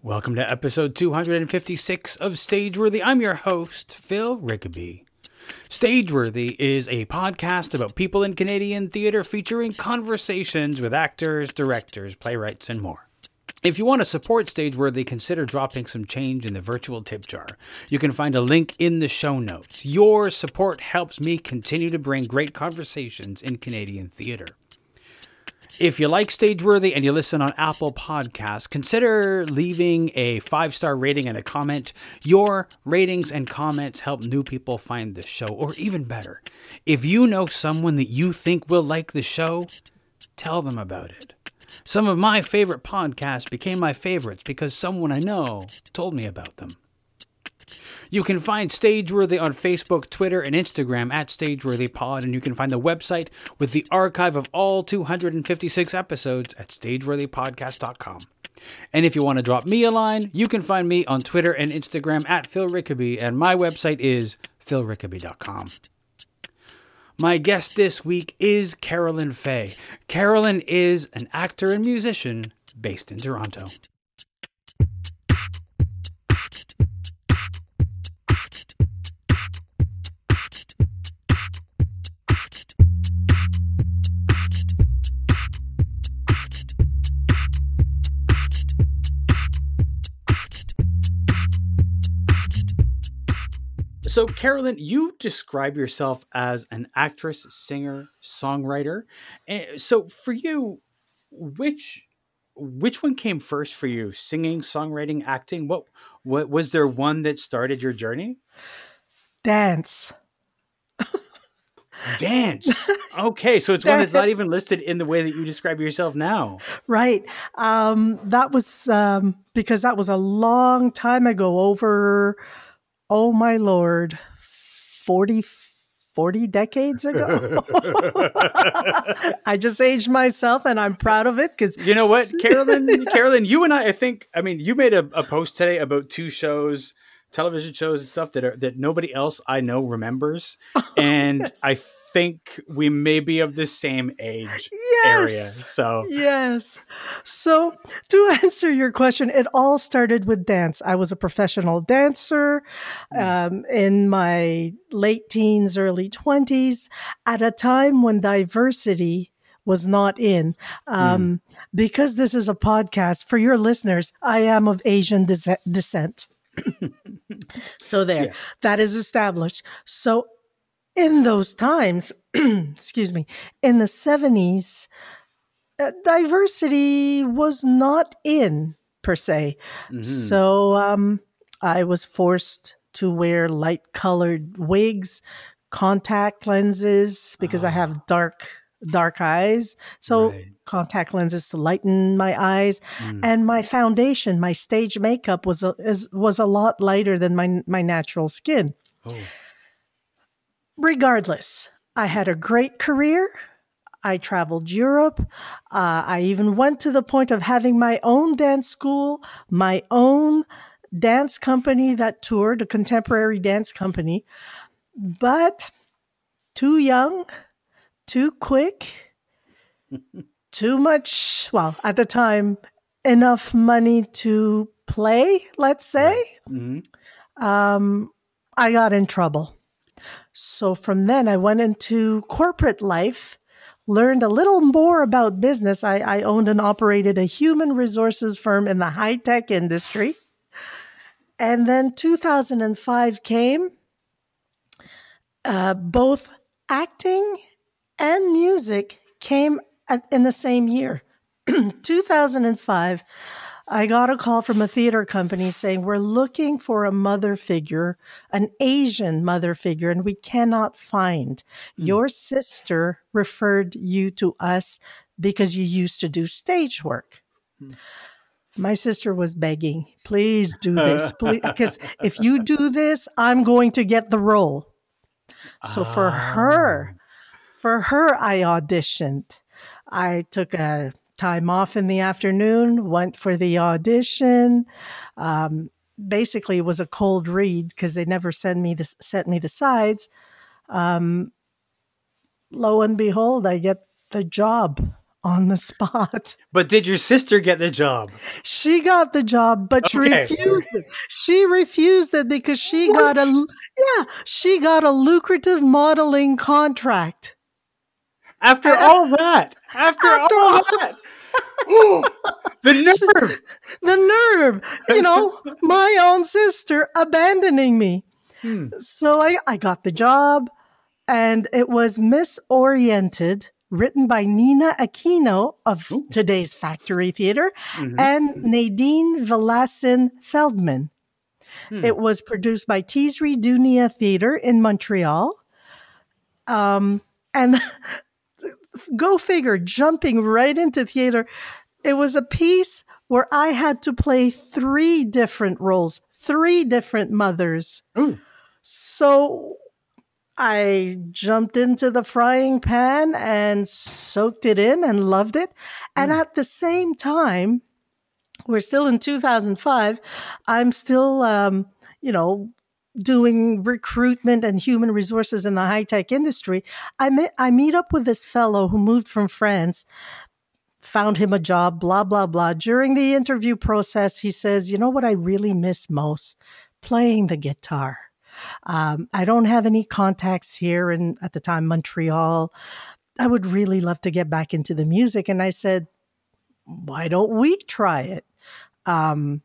Welcome to episode 256 of Stageworthy. I'm your host, Phil Rickaby. Stageworthy is a podcast about people in Canadian theatre featuring conversations with actors, directors, playwrights, and more. If you want to support Stageworthy, consider dropping some change in the virtual tip jar. You can find a link in the show notes. Your support helps me continue to bring great conversations in Canadian theatre. If you like Stageworthy and you listen on Apple Podcasts, consider leaving a five star rating and a comment. Your ratings and comments help new people find the show, or even better, if you know someone that you think will like the show, tell them about it. Some of my favorite podcasts became my favorites because someone I know told me about them. You can find Stageworthy on Facebook, Twitter, and Instagram at StageworthyPod, and you can find the website with the archive of all 256 episodes at StageworthyPodcast.com. And if you want to drop me a line, you can find me on Twitter and Instagram at Phil Rickaby, and my website is philrickaby.com. My guest this week is Carolyn Fe. Carolyn is an actor and musician based in Toronto. So, Carolyn, you describe yourself as an actress, singer, songwriter. Eh, So, for you, which which one came first for you? Singing, songwriting, acting? What what was there one that started your journey? Dance. Dance. Okay, so it's one that's not even listed in the way that you describe yourself now. Right. Um, that was um, because that was a long time ago, over, oh my lord, 40, 40 decades ago. I just aged myself and I'm proud of it because You know what, Carolyn? Carolyn, you and I, I think, I mean, you made a, a post today about two shows, television shows and stuff that are that nobody else I know remembers, and yes. I think we may be of the same age area. So, Yes. So, to answer your question, it all started with dance. I was a professional dancer um, in my late teens, early 20s, at a time when diversity was not in. Um, Because this is a podcast for your listeners, I am of Asian des- descent. so, there, Yeah. that is established. So, in those times, excuse me, in the 70s, uh, diversity was not in per se. mhm. So um, I was forced to wear light colored wigs, contact lenses because I Ah. have dark dark eyes. So Right. contact lenses to lighten my eyes Mm. and my foundation, my stage makeup was a, is, was a lot lighter than my my natural skin. Oh. Regardless, I had a great career. I traveled Europe. Uh, I even went to the point of having my own dance school, my own dance company that toured, a contemporary dance company. But too young, too quick, too much, well, at the time, enough money to play, let's say Mhm. um, I got in trouble. So from then, I went into corporate life, learned a little more about business. I, I owned and operated a human resources firm in the high tech industry. And then 2005 came. Uh, both acting and music came at, in the same year. 2005, I got a call from a theater company saying, We're looking for a mother figure, an Asian mother figure, and we cannot find. Hmm. Your sister referred you to us because you used to do stage work. Hmm. My sister was begging, please do this, please, because if you do this, I'm going to get the role. So for her, ah. For her, I auditioned. I took a time off in the afternoon, went for the audition. Um, basically, it was a cold read because they never sent me the sent me the sides. Um, lo and behold, I get the job on the spot. But did your sister get the job? She got the job, but she Okay. refused it. She refused it because she What? got a yeah, she got a lucrative modeling contract. After all that, after, After all all- that, Ooh, the nerve. The nerve, you know, my own sister abandoning me. Hmm. So I, I got the job, and it was Misoriented, written by Nina Aquino of Ooh. today's Factory Theater Mhm. and Nadine Villasin Feldman. Hmm. It was produced by Teesri Duniya Theater in Montreal. Um, and go figure, jumping right into theater. It was a piece where I had to play three different roles, three different mothers. So I jumped into the frying pan and soaked it in and loved it. And at the same time, we're still in 2005. I'm still, um, you know, doing recruitment and human resources in the high tech industry. I met, I meet up with this fellow who moved from France, found him a job, blah, blah, blah. During the interview process, he says, You know what I really miss most? Playing the guitar. Um, I don't have any contacts here in, at the time, Montreal. I would really love to get back into the music. And I said, why don't we try it? Um,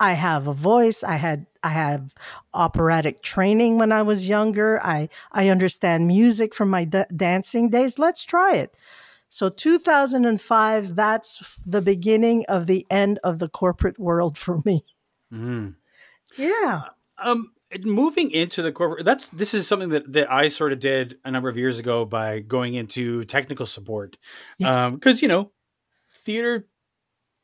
I have a voice. I had I have operatic training when I was younger. I I understand music from my da- dancing days. Let's try it. So 2005, that's the beginning of the end of the corporate world for me. Mhm. Yeah. Um, moving into the corporate, that's this is something that that I sort of did a number of years ago by going into technical support. Yes. because you know, theater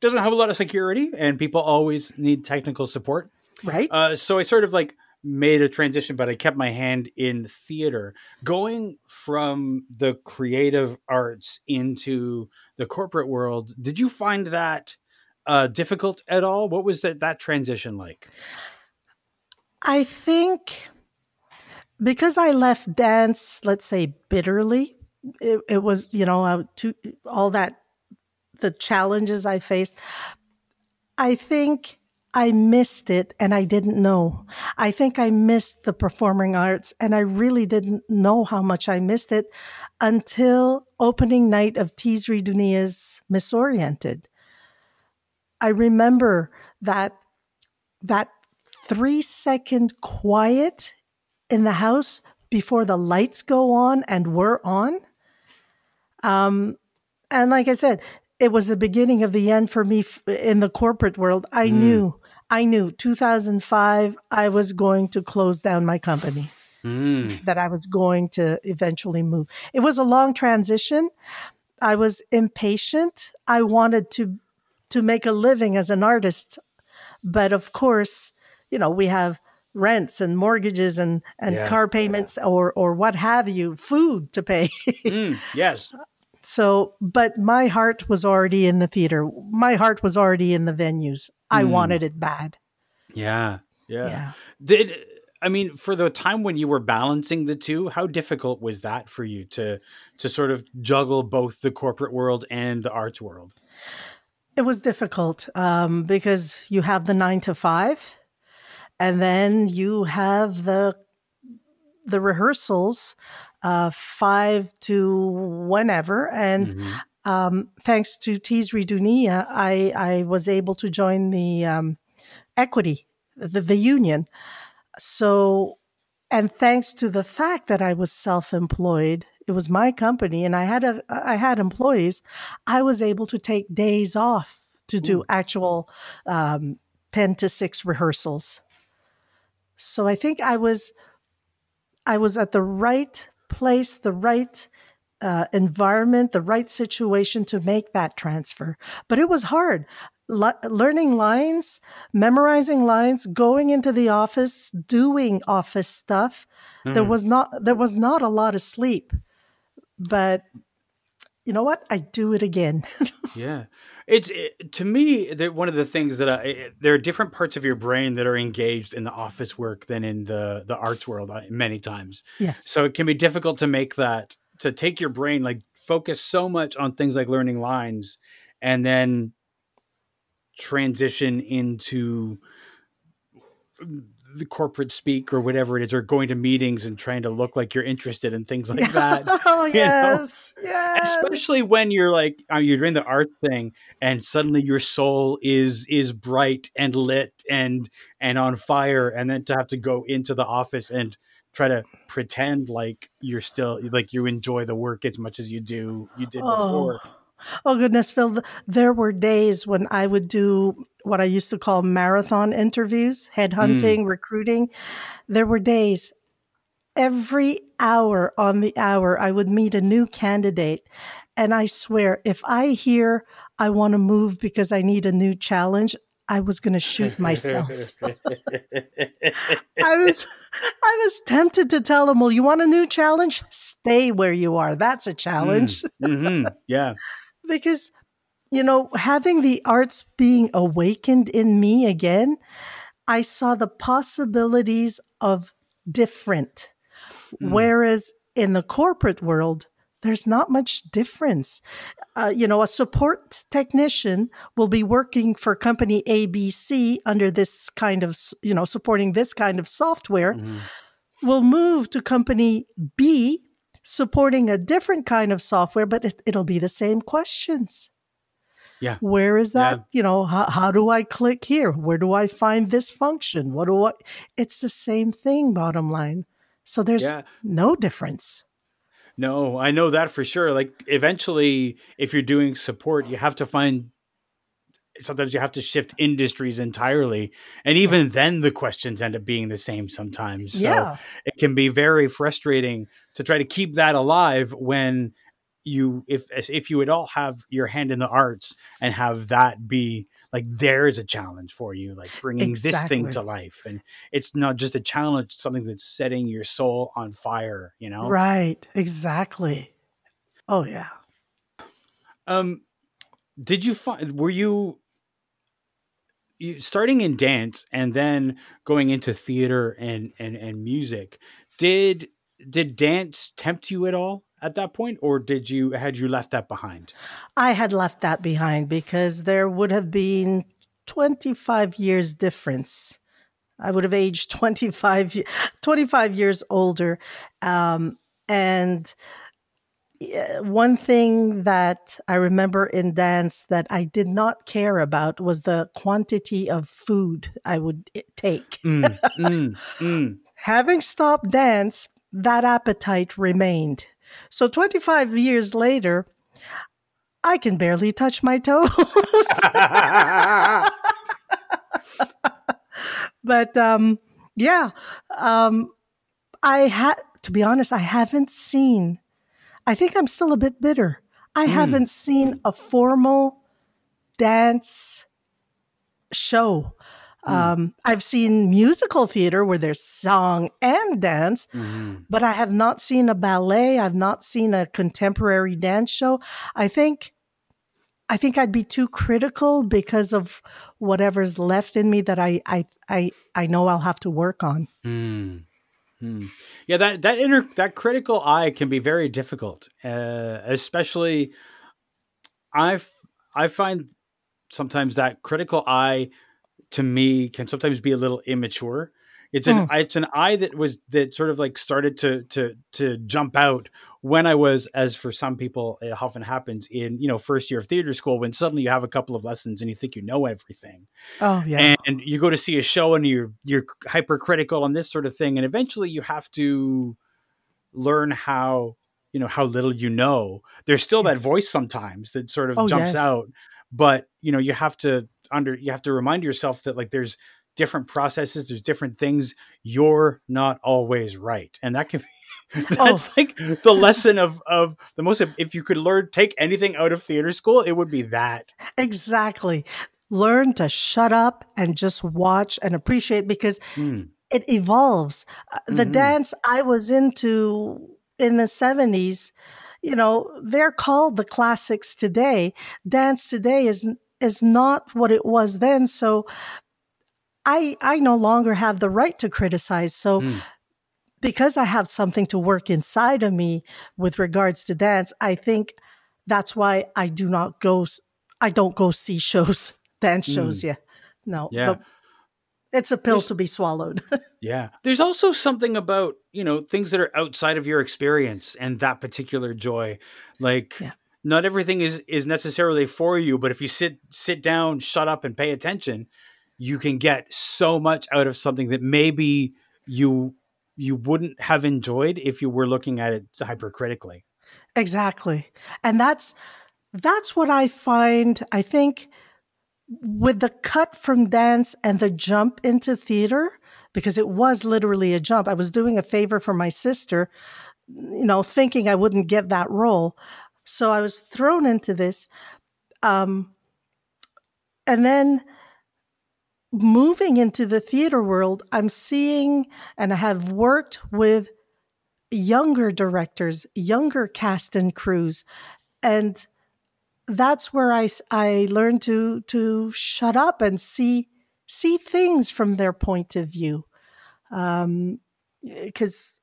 doesn't have a lot of security, and people always need technical support. right. Uh, so I sort of like made a transition, but I kept my hand in theater. Going from the creative arts into the corporate world, did you find that uh, difficult at all? What was that that transition like? I think because I left dance, let's say bitterly, it, it was, you know, I, to, all that, the challenges I faced. I think I missed it and I didn't know. I think I missed the performing arts and I really didn't know how much I missed it until opening night of Teesri Duniya's Misoriented. I remember that that three second quiet in the house before the lights go on and we're on. Um, and like I said, it was the beginning of the end for me f- in the corporate world. I Mm. knew, I knew 2005, I was going to close down my company, Mm. that I was going to eventually move. It was a long transition. I was impatient. I wanted to to make a living as an artist. But of course, you know, we have rents and mortgages and, and Yeah. car payments or or what have you, food to pay. Mm. Yes. so, but my heart was already in the theater. My heart was already in the venues. I Mm. wanted it bad. Yeah. Yeah. Yeah. Did I mean for the time when you were balancing the two, how difficult was that for you to to sort of juggle both the corporate world and the arts world? It was difficult um, because you have the nine to five, and then you have the the rehearsals, uh, five to whenever. And Mhm. um, thanks to Teesri Duniya, I I was able to join the um, equity, the, the union. So, and thanks to the fact that I was self-employed, it was my company, and I had a I had employees. I was able to take days off to do actual um, ten to six rehearsals. So I think I was I was at the right place, the right uh, environment, the right situation to make that transfer. But it was hard. Le- learning lines, memorizing lines, going into the office, doing office stuff. There Mhm. was not there was not a lot of sleep. But you know what? I do it again. Yeah, it's it, to me that one of the things that I, it- there are different parts of your brain that are engaged in the office work than in the the arts world uh, many times. yes. So it can be difficult to make that to take your brain like focus so much on things like learning lines and then transition into the corporate speak or whatever it is, or going to meetings and trying to look like you're interested in things like that. oh yes, know? yes. Especially when you're like uh, you're doing the art thing, and suddenly your soul is is bright and lit and and on fire, and then to have to go into the office and try to pretend like you're still like you enjoy the work as much as you do you did Oh. before. Oh goodness, Phil. There were days when I would do what I used to call marathon interviews, headhunting, recruiting. There were days every hour on the hour I would meet a new candidate. And I swear, if I hear I want to move because I need a new challenge, I was going to shoot myself. I was I was tempted to tell him, "Well, you want a new challenge? Stay where you are. That's a challenge." hmm Yeah. because you know having the arts being awakened in me again i saw the possibilities of different Mm. whereas in the corporate world there's not much difference uh, you know a support technician will be working for company abc under this kind of you know supporting this kind of software Mhm. will move to company b supporting a different kind of software but it, it'll be the same questions Yeah. where is that Yeah. you know how, how do i click here where do i find this function what do i it's the same thing bottom line so there's Yeah. no difference No, I know that for sure. Like eventually, if you're doing support, you have to find. Sometimes you have to shift industries entirely, and even then, the questions end up being the same sometimes. So yeah it can be very frustrating to try to keep that alive when you, if if you would all have your hand in the arts and have that be like there's a challenge for you, like bringing this thing to life, and it's not just a challenge, something that's setting your soul on fire. You know, right exactly oh yeah Um, did you find were you, you starting in dance and then going into theater and and and music? Did did dance tempt you at all at that point, or did you had you left that behind? I had left that behind because there would have been 25 years difference. I would have aged 25, ye- 25 years older. Um, and one thing that I remember in dance that I did not care about was the quantity of food I would take. Mm, mm, mm. Having stopped dance, that appetite remained. So 25 years later, I can barely touch my toes. but um, yeah, um, I had to be honest. I haven't seen. I think I'm still a bit bitter. I haven't seen a formal dance show. Um, I've seen musical theater where there's song and dance, Mhm. but I have not seen a ballet. I've not seen a contemporary dance show. I think I think I'd be too critical because of whatever's left in me that I I I, I know I'll have to work on. Mm. Mm. Yeah, that that inner that critical eye can be very difficult, uh, especially. I I find sometimes that critical eye to me can sometimes be a little immature. It's an mm. it's an eye that was that sort of like started to to to jump out when I was, as for some people, it often happens in you know first year of theater school when suddenly you have a couple of lessons and you think you know everything Oh yeah. and you go to see a show and you're you're hypercritical on this sort of thing and eventually you have to learn how you know how little you know there's still that voice sometimes that sort of Oh, jumps yes. out but you know you have to under you have to remind yourself that like there's different processes there's different things you're not always right and that can be Oh. that's like the lesson of of the most if you could learn take anything out of theater school it would be that Exactly. Learn to shut up and just watch and appreciate because Mm. it evolves. Uh, The Mhm. dance I was into in the 70s, you know, they're called the classics today. Dance today is is not what it was then, so I I no longer have the right to criticize. So Mm. because I have something to work inside of me with regards to dance, I think that's why I do not go, I don't go see shows, dance shows. Mm. Yeah. No. Yeah. but it's a pill There's- to be swallowed. Yeah. There's also something about, you know, things that are outside of your experience and that particular joy. Like Yeah. Not everything is is necessarily for you, but if you sit sit down, shut up and pay attention, you can get so much out of something that maybe you you wouldn't have enjoyed if you were looking at it hypercritically. Exactly. And that's that's what I find I think with the cut from dance and the jump into theater because it was literally a jump. I was doing a favor for my sister, you know, thinking I wouldn't get that role. So I was thrown into this um and then moving into the theater world, I'm seeing and I have worked with younger directors, younger cast and crews. And that's where I, I learned to, to shut up and see, see things from their point of view. Um, cause,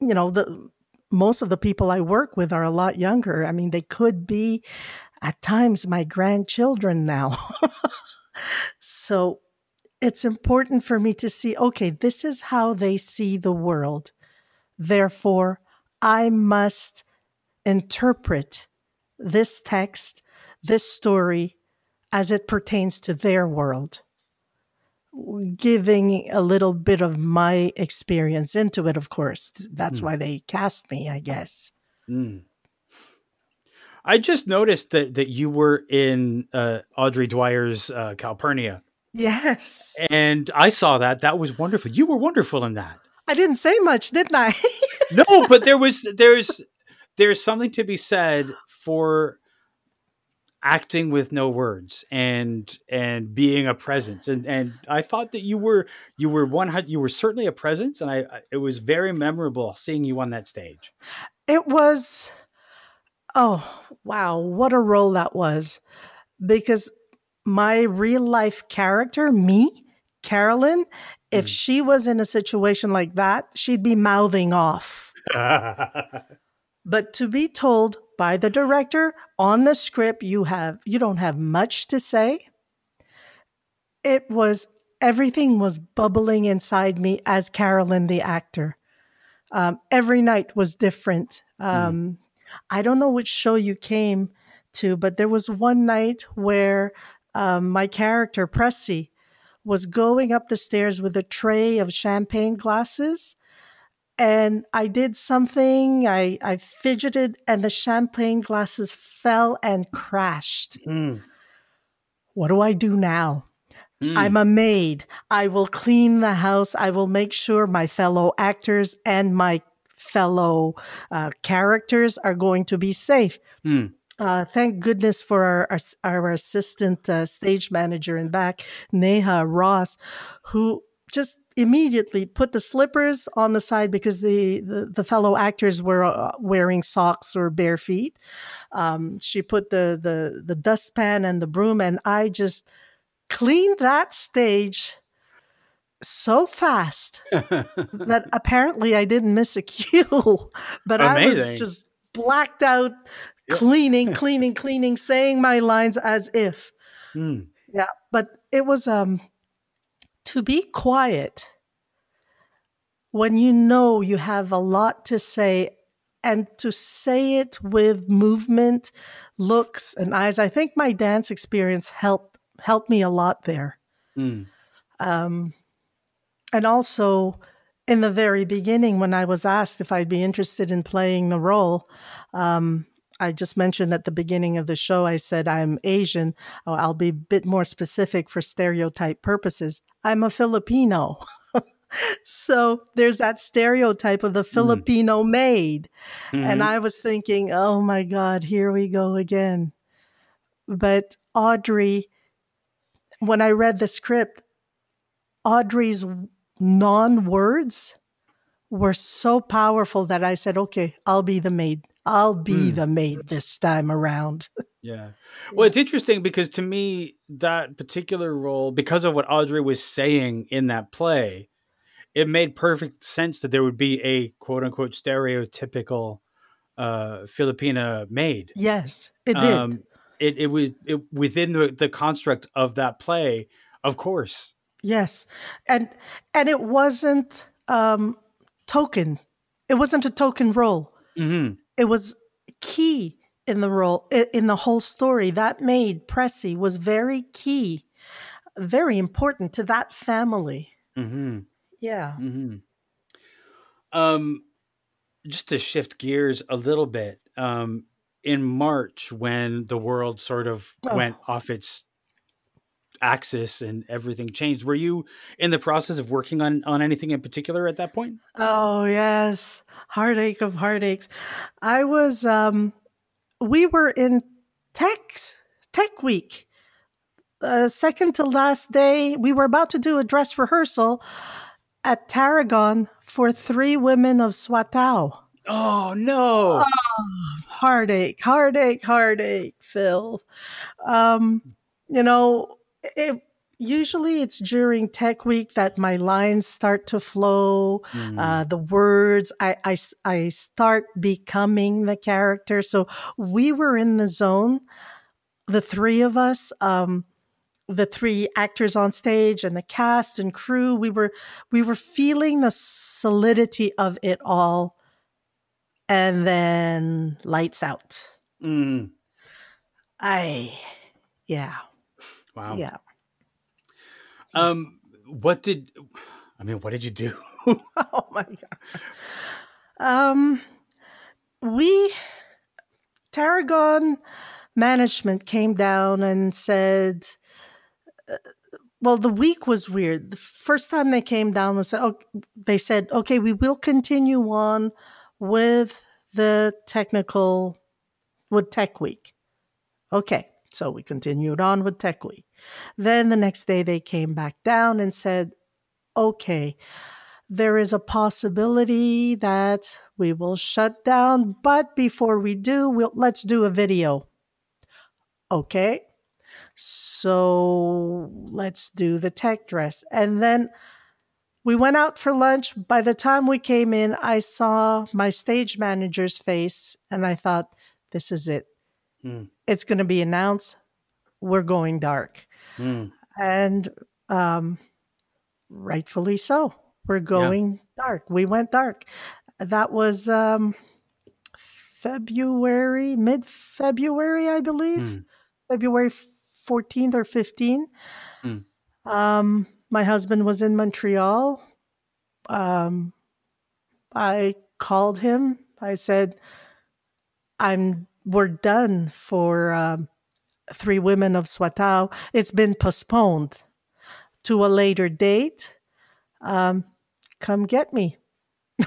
you know, the, most of the people I work with are a lot younger. I mean, they could be at times my grandchildren now. so it's important for me to see, okay, this is how they see the world. Therefore, I must interpret this text, this story, as it pertains to their world, giving a little bit of my experience into it, of course. That's Hmm. why they cast me, I guess. Mm. I just noticed that that you were in uh, Audrey Dwyer's uh, Calpurnia, Yes. and I saw that. That was wonderful. You were wonderful in that. I didn't say much, didn't I? No, but there was there's there's something to be said for acting with no words and and being a presence and and I thought that you were you were one you were certainly a presence and I it was very memorable seeing you on that stage. It was, oh, wow, what a role that was. Because my real life character, me, Carolyn, if Mm. she was in a situation like that, she'd be mouthing off. But to be told by the director on the script, you have you don't have much to say. It was everything was bubbling inside me as Carolyn the actor. Um, every night was different. Um, I don't know which show you came to, but there was one night where um, my character Pressy was going up the stairs with a tray of champagne glasses and I did something. I, I fidgeted, and the champagne glasses fell and crashed. Mm, What do I do now? mm. I'm a maid. I will clean the house. I will make sure my fellow actors and my fellow uh, characters are going to be safe. Mm. Uh, thank goodness for our our, our assistant uh, stage manager in back, Neha Ross, who just immediately put the slippers on the side because the the, the fellow actors were uh, wearing socks or bare feet. Um, she put the the the dustpan and the broom, and I just cleaned that stage so fast that apparently I didn't miss a cue, but I was just blacked out, cleaning, cleaning, cleaning, saying my lines as if. Mm. Yeah, but it was um to be quiet when you know you have a lot to say and to say it with movement, looks and eyes. I think my dance experience helped helped me a lot there. Mm. Um, and also, in the very beginning, when I was asked if I'd be interested in playing the role, um, I just mentioned at the beginning of the show, I said I'm Asian. Oh, I'll be a bit more specific for stereotype purposes. I'm a Filipino. so there's that stereotype of the Filipino maid. And Mhm. I was thinking, oh my God, here we go again. But Audrey, when I read the script, Audrey's non words were so powerful that I said, okay, I'll be the maid. I'll be Hmm. the maid this time around. Yeah. Well, it's interesting because to me, that particular role, because of what Audrey was saying in that play, it made perfect sense that there would be a quote unquote stereotypical uh, Filipina maid. Yes, it did. Um, it it was it, within the, the construct of that play, of course. Yes, and and it wasn't um, token. It wasn't a token role. Mm-hmm. It was key in the role in the whole story. That maid Pressy was very key, very important to that family. Mm-hmm. Yeah. Mm-hmm. Um, just to shift gears a little bit, um, in March when the world sort of oh. went off its axis and everything changed, were you in the process of working on on anything in particular at that point? Oh yes, heartache of heartaches. I was. um We were in tech tech week. Uh, second to last day, we were about to do a dress rehearsal at Tarragon for three women of Swatow. Oh no! Oh, heartache, heartache, heartache, Phil. Um, you know, it, usually it's during Tech Week that my lines start to flow. Mm. Uh, the words, I, I, I start becoming the character. So we were in the zone, the three of us. Um, the three actors on stage and the cast and crew we were we were feeling the solidity of it all and then lights out mm. i yeah wow. Yeah. Um what did i mean what did you do? Oh my god. Um we tarragon management came down and said well, the week was weird. The first time they came down was oh, they said, okay, we will continue on with the technical with Tech Week. Okay, so we continued on with Tech. Then the next day they came back down and said, okay, there is a possibility that we will shut down, but before we do, we'll let's do a video. Okay. So let's do the tech dress. And then we went out for lunch. By the time we came in, I saw my stage manager's face and I thought, this is it. Mm. It's going to be announced. We're going dark. Mm. And um, rightfully so. We're going yeah. dark. We went dark. That was um, February, mid February, I believe. Mm. February 14th or 15th. Mm. Um, my husband was in Montreal. Um, I called him. I said, "I'm we're done for um, three women of Swatow. It's been postponed to a later date. Um, come get me."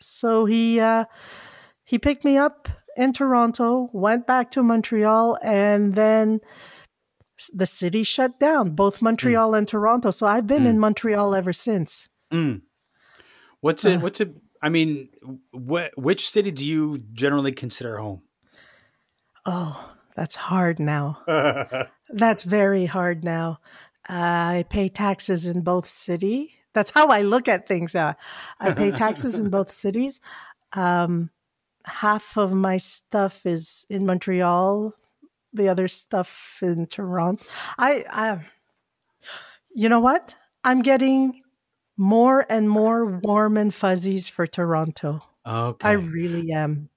so he uh, he picked me up in Toronto, went back to Montreal, and then the city shut down, both mm. Montreal mm. and Toronto. So I've been mm. in Montreal ever since. Mm. What's it? Uh, what's it? I mean, wh- which city do you generally consider home? Oh, that's hard now. that's very hard now. Uh, I pay taxes in both city. That's how I look at things. Uh, I pay taxes in both cities. Um, half of my stuff is in Montreal, the other stuff in Toronto. I, I, you know what? I'm getting more and more warm and fuzzies for Toronto. Okay. I really am.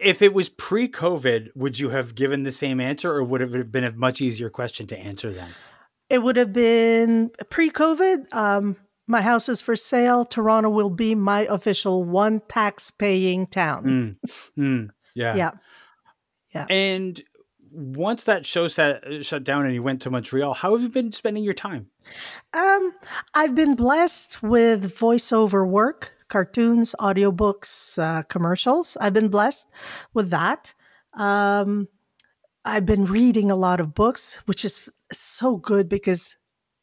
If it was pre COVID, would you have given the same answer or would it have been a much easier question to answer then? It would have been pre COVID. Um, my house is for sale. Toronto will be my official one tax paying town. Mm, mm, yeah. Yeah. Yeah. And once that show set, shut down and you went to Montreal, how have you been spending your time? Um, I've been blessed with voiceover work, cartoons, audiobooks, uh, commercials. I've been blessed with that. Um, I've been reading a lot of books, which is so good because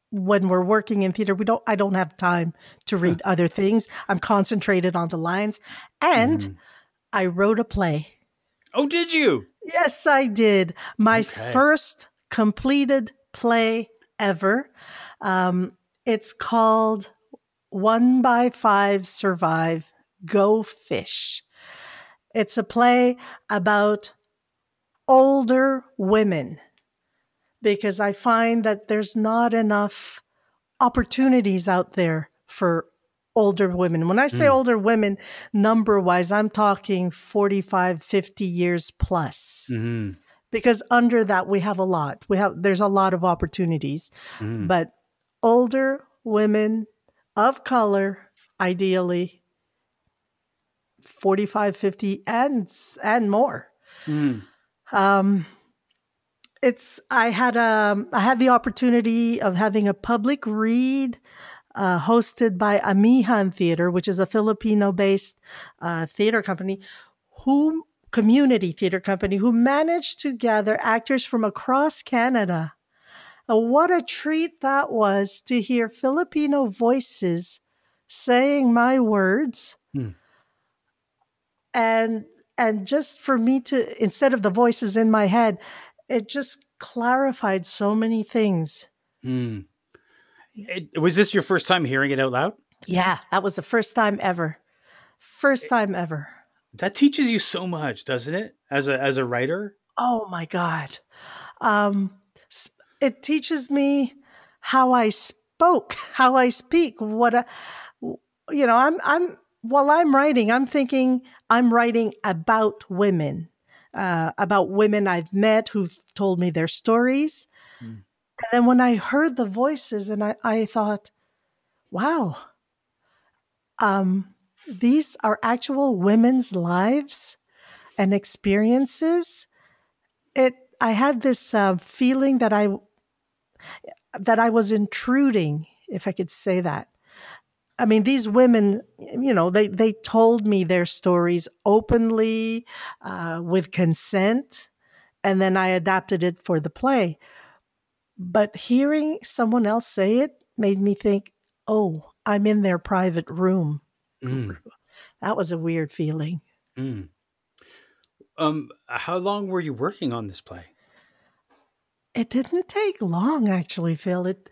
when we're working in theater, we don't. I don't have time to read other things. I'm concentrated on the lines, and mm. I wrote a play. Oh, did you? Yes, I did. My okay. first completed play ever. Um, it's called One by Five Survive, Go Fish. It's a play about older women because I find that there's not enough opportunities out there for older women. When I say Mm. older women, number wise, I'm talking 45, 50 years plus. Mm-hmm. Because under that we have a lot. We have there's a lot of opportunities. Mm-hmm. But older women of color, ideally 45, 50 and and more. Mm-hmm. Um, it's I had um I had the opportunity of having a public read uh, hosted by Amihan Theater, which is a Filipino-based uh, theater company, who community theater company who managed to gather actors from across Canada. What a treat that was to hear Filipino voices saying my words Hmm. and and just for me to instead of the voices in my head it just clarified so many things Mm. It, was this your first time hearing it out loud? yeah that was the first time ever first time ever That teaches you so much, doesn't it? As a as a writer. oh my god um it teaches me how i spoke how i speak what I, you know i'm i'm while i'm writing i'm thinking i'm writing about women uh, about women i've met who've told me their stories Mm. and then when i heard the voices and i, I thought wow um, these are actual women's lives and experiences it i had this uh, feeling that i that i was intruding if i could say that i mean these women you know they they told me their stories openly uh, with consent and then i adapted it for the play but hearing someone else say it made me think oh i'm in their private room Mm. that was a weird feeling Mm. Um, how long were you working on this play? It didn't take long, actually, Phil. It,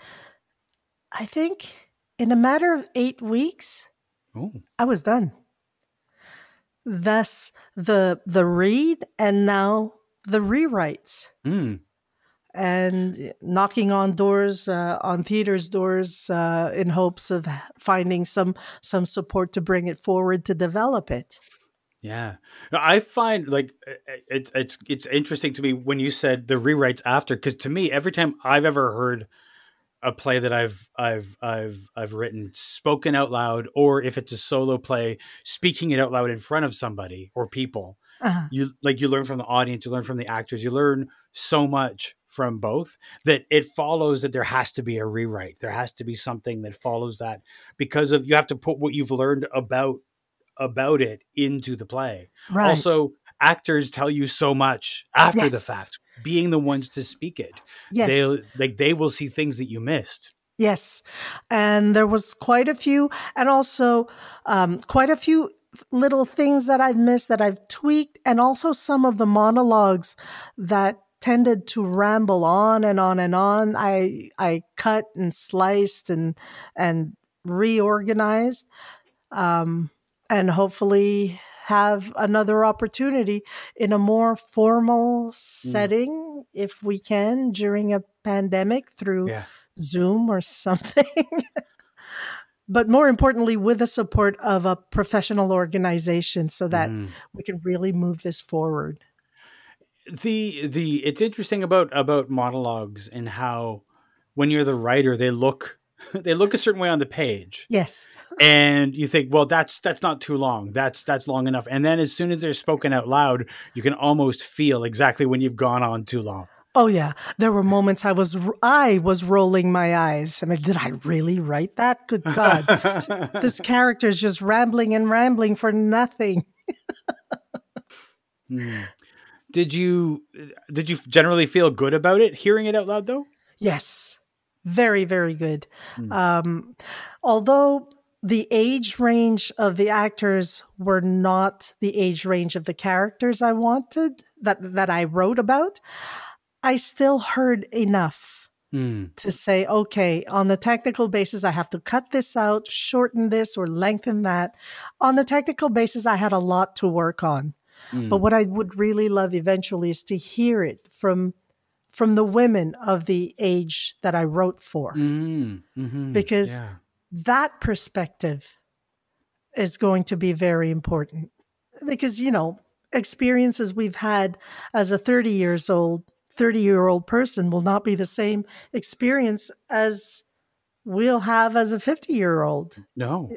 I think, in a matter of eight weeks, Oh, I was done. Thus, the the read and now the rewrites mm. and knocking on doors, uh, on theaters' doors, uh, in hopes of finding some some support to bring it forward to develop it. Yeah. I find like it, it's it's interesting to me when you said the rewrites after, because to me, every time I've ever heard a play that I've I've I've I've written spoken out loud, or if it's a solo play, speaking it out loud in front of somebody or people, Uh-huh. you like you learn from the audience, you learn from the actors, you learn so much from both that it follows that there has to be a rewrite. There has to be something that follows that because of you have to put what you've learned about about it into the play. Right. Also, actors tell you so much after the fact, being the ones to speak it. yes. They like they will see things that you missed. Yes. And there was quite a few, and also um, quite a few little things that I've missed that I've tweaked, and also some of the monologues that tended to ramble on and on and on. I I cut and sliced and and reorganized, um, and hopefully have another opportunity in a more formal setting if we can during a pandemic through Yeah. Zoom or something. but more importantly, with the support of a professional organization so that Mm. we can really move this forward. the the it's interesting about about monologues and how when you're the writer they look they look a certain way on the page Yes. and you think well that's that's not too long that's that's long enough and then as soon as they're spoken out loud you can almost feel exactly when you've gone on too long Oh yeah, there were moments I was I was rolling my eyes. I mean, did I really write that? Good God, this character is just rambling and rambling for nothing. Hmm. did you did you generally feel good about it hearing it out loud though Yes, very very good. Mm. Um, although the age range of the actors were not the age range of the characters I wanted that that I wrote about, I still heard enough Mm. to say, okay, on the technical basis, I have to cut this out, shorten this, or lengthen that. On the technical basis, I had a lot to work on. Mm. But what I would really love eventually is to hear it from from the women of the age that I wrote for. Mm. Mhm. Because- Yeah. That perspective is going to be very important. Because, you know, experiences we've had as a 30 years old, 30 year old person will not be the same experience as we'll have as a 50 year old. No.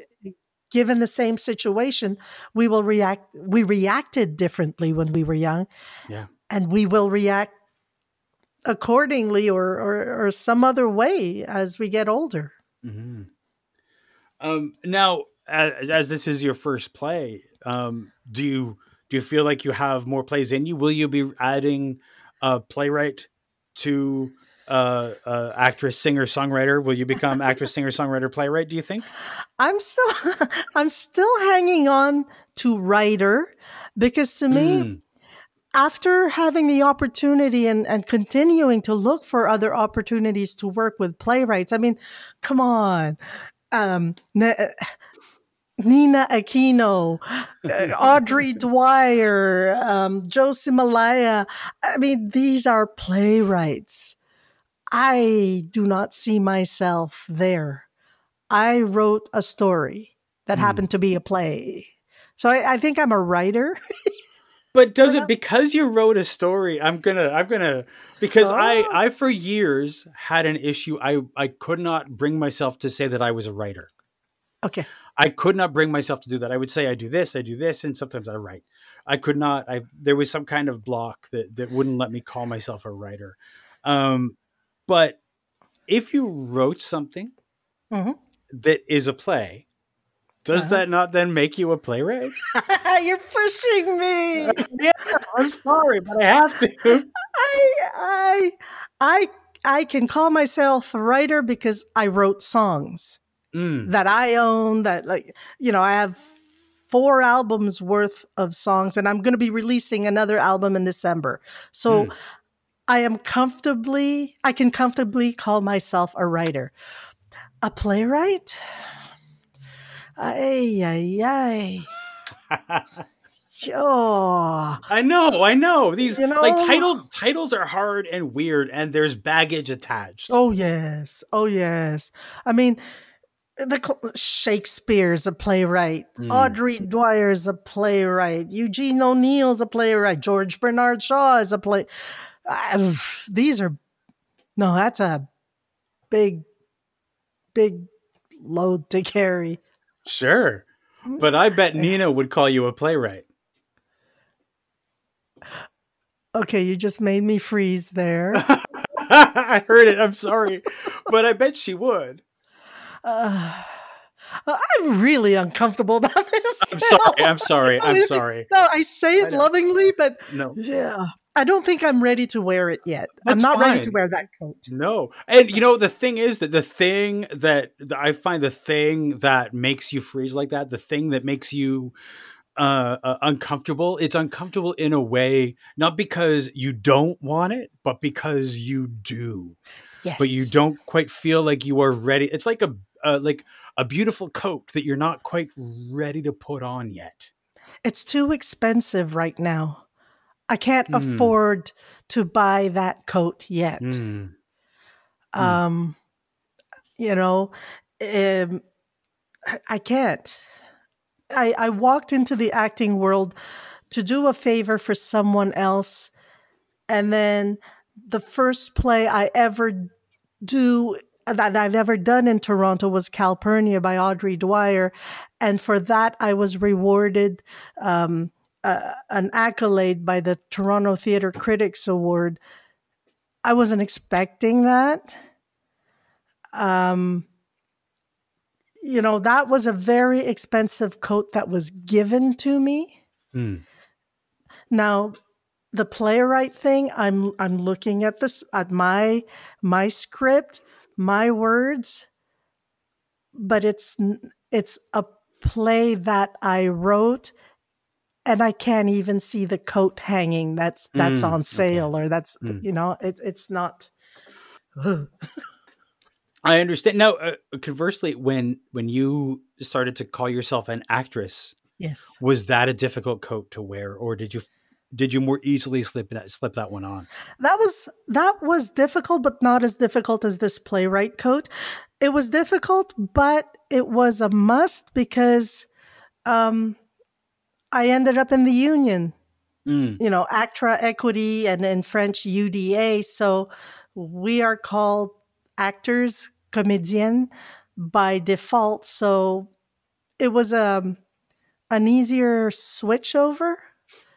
Given the same situation, we will react, we reacted differently when we were young. Yeah. and we will react accordingly or, or, or some other way as we get older. hmm Um, now, as, as this is your first play, um, do you do you feel like you have more plays in you? Will you be adding a playwright to uh, uh, actress, singer, songwriter? Will you become actress, singer, songwriter, playwright? Do you think? I'm still I'm still hanging on to writer because to me Mm. After having the opportunity and, and continuing to look for other opportunities to work with playwrights, I mean, come on. Um, Nina Aquino, uh, Audrey Dwyer, um, Josie Malaya. I mean, these are playwrights. I do not see myself there. I wrote a story that Hmm. happened to be a play. So I, I think I'm a writer. But does it because you wrote a story? I'm gonna, I'm gonna, because I, Oh. I for years had an issue. I, I could not bring myself to say that I was a writer. Okay. I could not bring myself to do that. I would say I do this, I do this, and sometimes I write. I could not. I there was some kind of block that that wouldn't let me call myself a writer. Um, but if you wrote something Mhm. that is a play, does Uh-huh. that not then make you a playwright? You're pushing me. yeah, I'm sorry, but I have to. I I I I can call myself a writer because I wrote songs Mm, that I own that like you know, I have four albums worth of songs and I'm going to be releasing another album in December. So Mm. I am comfortably I can comfortably call myself a writer. A playwright? Ay ay ay. Oh. I know, I know. These You know? like title titles are hard and weird, and there's baggage attached. Oh yes, oh yes. I mean, the Shakespeare's a playwright. Mm. Audrey Dwyer's a playwright. Eugene O'Neill's a playwright. George Bernard Shaw is a play. Ah, these are no, that's a big, big load to carry. Sure, but I bet Nina would call you a playwright. Okay, you just made me freeze there. I heard it. I'm sorry, but I bet she would. Uh, I'm really uncomfortable about this. I'm Phil. sorry. I'm sorry. I'm sorry. No, I say it lovingly, but No, Yeah. I don't think I'm ready to wear it yet. I'm That's not ready to wear that coat. no. And you know the thing is that the thing that, that I find the thing that makes you freeze like that, the thing that makes you uh, uh uncomfortable it's uncomfortable in a way not because you don't want it but because you do Yes. but you don't quite feel like you are ready it's like a uh, like a beautiful coat that you're not quite ready to put on yet It's too expensive right now. I can't Mm. afford to buy that coat yet. Mm. Um, you know, um, I- I can't. I, I walked into the acting world to do a favor for someone else. And then the first play I ever do that I've ever done in Toronto was Calpurnia by Audrey Dwyer. And for that, I was rewarded um, uh, an accolade by the Toronto Theatre Critics Award. I wasn't expecting that. Um, you know, that was a very expensive coat that was given to me. Mm. Now, the playwright thing, I'm I'm looking at this at my my script, my words, but it's it's a play that I wrote and I can't even see the coat hanging that's that's Mm, on okay. sale or that's Mm. you know, it, it's not I understand. Now, uh, conversely, when when you started to call yourself an actress, yes, was that a difficult coat to wear, or did you did you more easily slip that slip that one on? That was that was difficult, but not as difficult as this playwright coat. It was difficult, but it was a must because um, I ended up in the union. Mm. You know, ACTRA Equity and in French UDA. So we are called actors, comédienne by default. So it was a um, an easier switch over.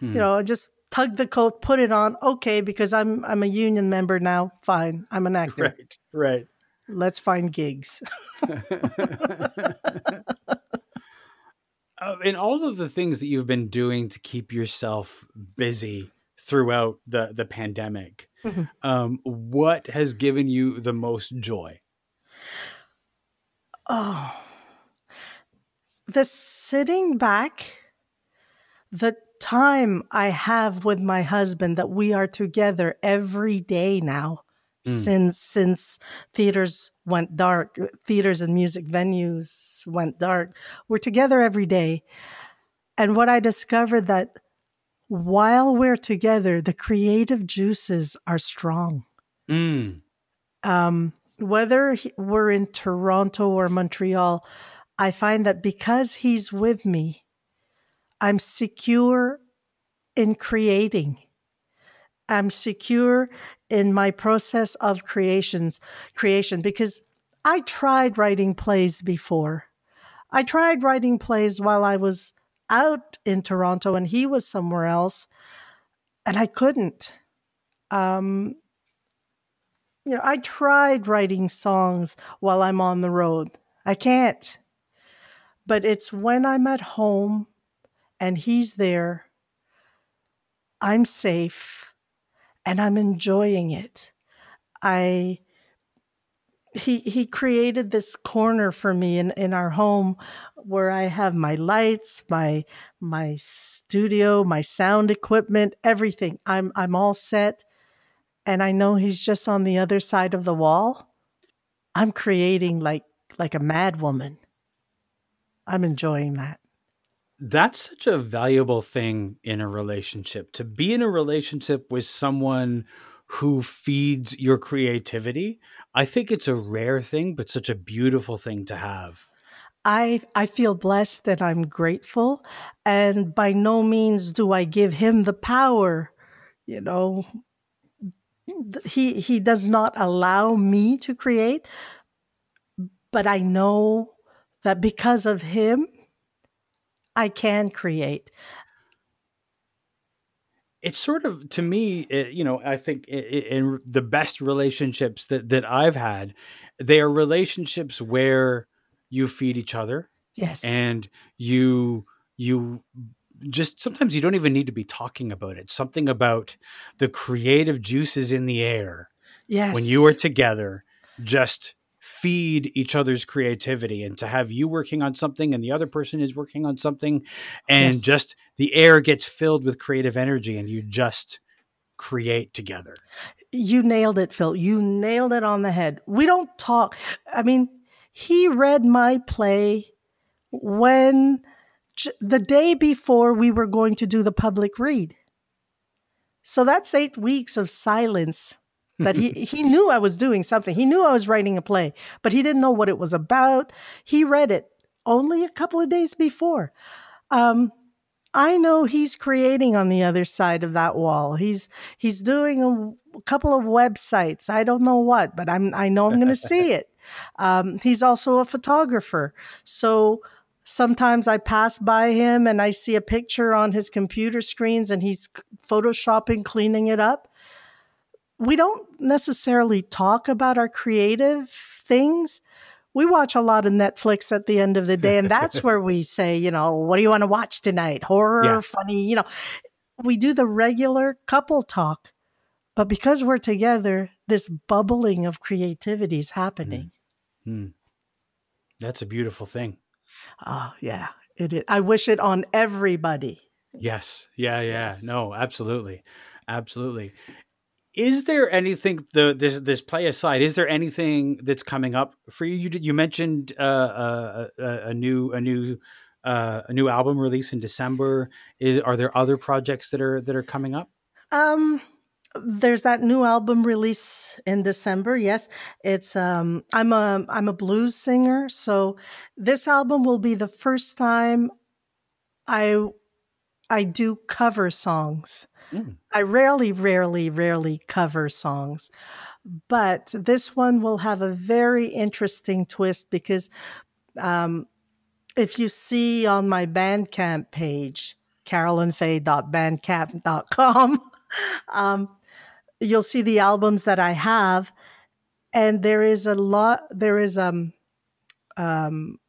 Hmm. You know, just tug the coat, put it on. Okay, because I'm I'm a union member now. Fine, I'm an actor. Right, right. Let's find gigs. uh, in all of the things that you've been doing to keep yourself busy throughout the the pandemic, mm-hmm. um, what has given you the most joy? Oh, the sitting back, the time I have with my husband that we are together every day now mm. since since theaters went dark, theaters and music venues went dark. We're together every day. And what I discovered that while we're together, the creative juices are strong. Mm. Um, whether we're in Toronto or Montreal, I find that because he's with me, I'm secure in creating. I'm secure in my process of creations, creation because I tried writing plays before. I tried writing plays while I was out in Toronto and he was somewhere else, and I couldn't. Um, you know, I tried writing songs while I'm on the road. I can't. But it's when I'm at home and he's there, I'm safe and I'm enjoying it. I he he created this corner for me in, in our home where I have my lights, my my studio, my sound equipment, everything. I'm I'm all set and I know he's just on the other side of the wall, I'm creating like like a mad woman. I'm enjoying that. That's such a valuable thing in a relationship to be in a relationship with someone who feeds your creativity. I think it's a rare thing, but such a beautiful thing to have. I I feel blessed and I'm grateful and by no means do I give him the power. You know, he he does not allow me to create but i know that because of him i can create it's sort of to me it, you know i think in the best relationships that that i've had they are relationships where you feed each other yes and you you just sometimes you don't even need to be talking about it. Something about the creative juices in the air. Yes. When you are together, just feed each other's creativity and to have you working on something and the other person is working on something and yes. just the air gets filled with creative energy and you just create together. You nailed it, Phil. You nailed it on the head. We don't talk. I mean, he read my play when the day before we were going to do the public read. So that's eight weeks of silence that he, he knew I was doing something. He knew I was writing a play, but he didn't know what it was about. He read it only a couple of days before. Um, I know he's creating on the other side of that wall. He's he's doing a, a couple of websites. I don't know what, but I'm I know I'm going to see it. Um, he's also a photographer, so sometimes I pass by him and I see a picture on his computer screens and he's photoshopping, cleaning it up. We don't necessarily talk about our creative things. We watch a lot of Netflix at the end of the day, and that's where we say, you know, what do you want to watch tonight? Horror, yeah. funny, you know. We do the regular couple talk, but because we're together, this bubbling of creativity is happening. Mm. Mm. That's a beautiful thing. Oh, yeah. It is. I wish it on everybody. Yes. Yeah. Yeah. Yes. No, absolutely. Absolutely. Is there anything the this this play aside? Is there anything that's coming up for you? You, did, you mentioned uh, uh, a, a new a new uh, a new album release in December. Is, are there other projects that are that are coming up? Um, there's that new album release in December. Yes, it's um I'm a I'm a blues singer, so this album will be the first time I I do cover songs. Mm. I rarely rarely rarely cover songs. But this one will have a very interesting twist because um if you see on my Bandcamp page, carolynfe.bandcamp.com, um, you'll see the albums that I have, and there is a lot. There is um, um, a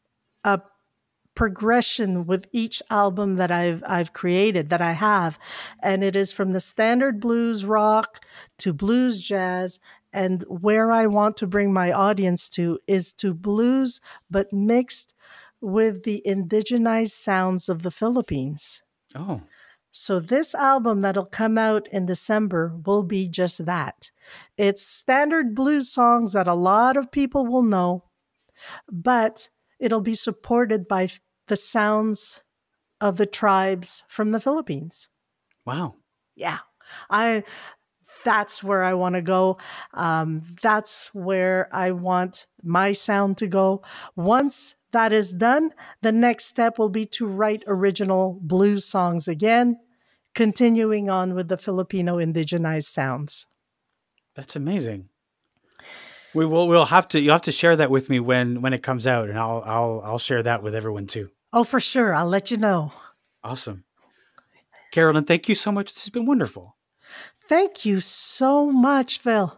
progression with each album that I've I've created that I have, and it is from the standard blues rock to blues jazz. And where I want to bring my audience to is to blues, but mixed with the indigenized sounds of the Philippines. Oh. So, this album that'll come out in December will be just that. It's standard blues songs that a lot of people will know, but it'll be supported by the sounds of the tribes from the Philippines. Wow. Yeah. I that's where I want to go. Um, that's where I want my sound to go. Once that is done, the next step will be to write original blues songs again continuing on with the Filipino indigenized sounds. That's amazing. We will we'll have to you have to share that with me when when it comes out and I'll I'll I'll share that with everyone too. Oh, for sure. I'll let you know. Awesome. Carolyn, thank you so much. This has been wonderful. Thank you so much, Phil.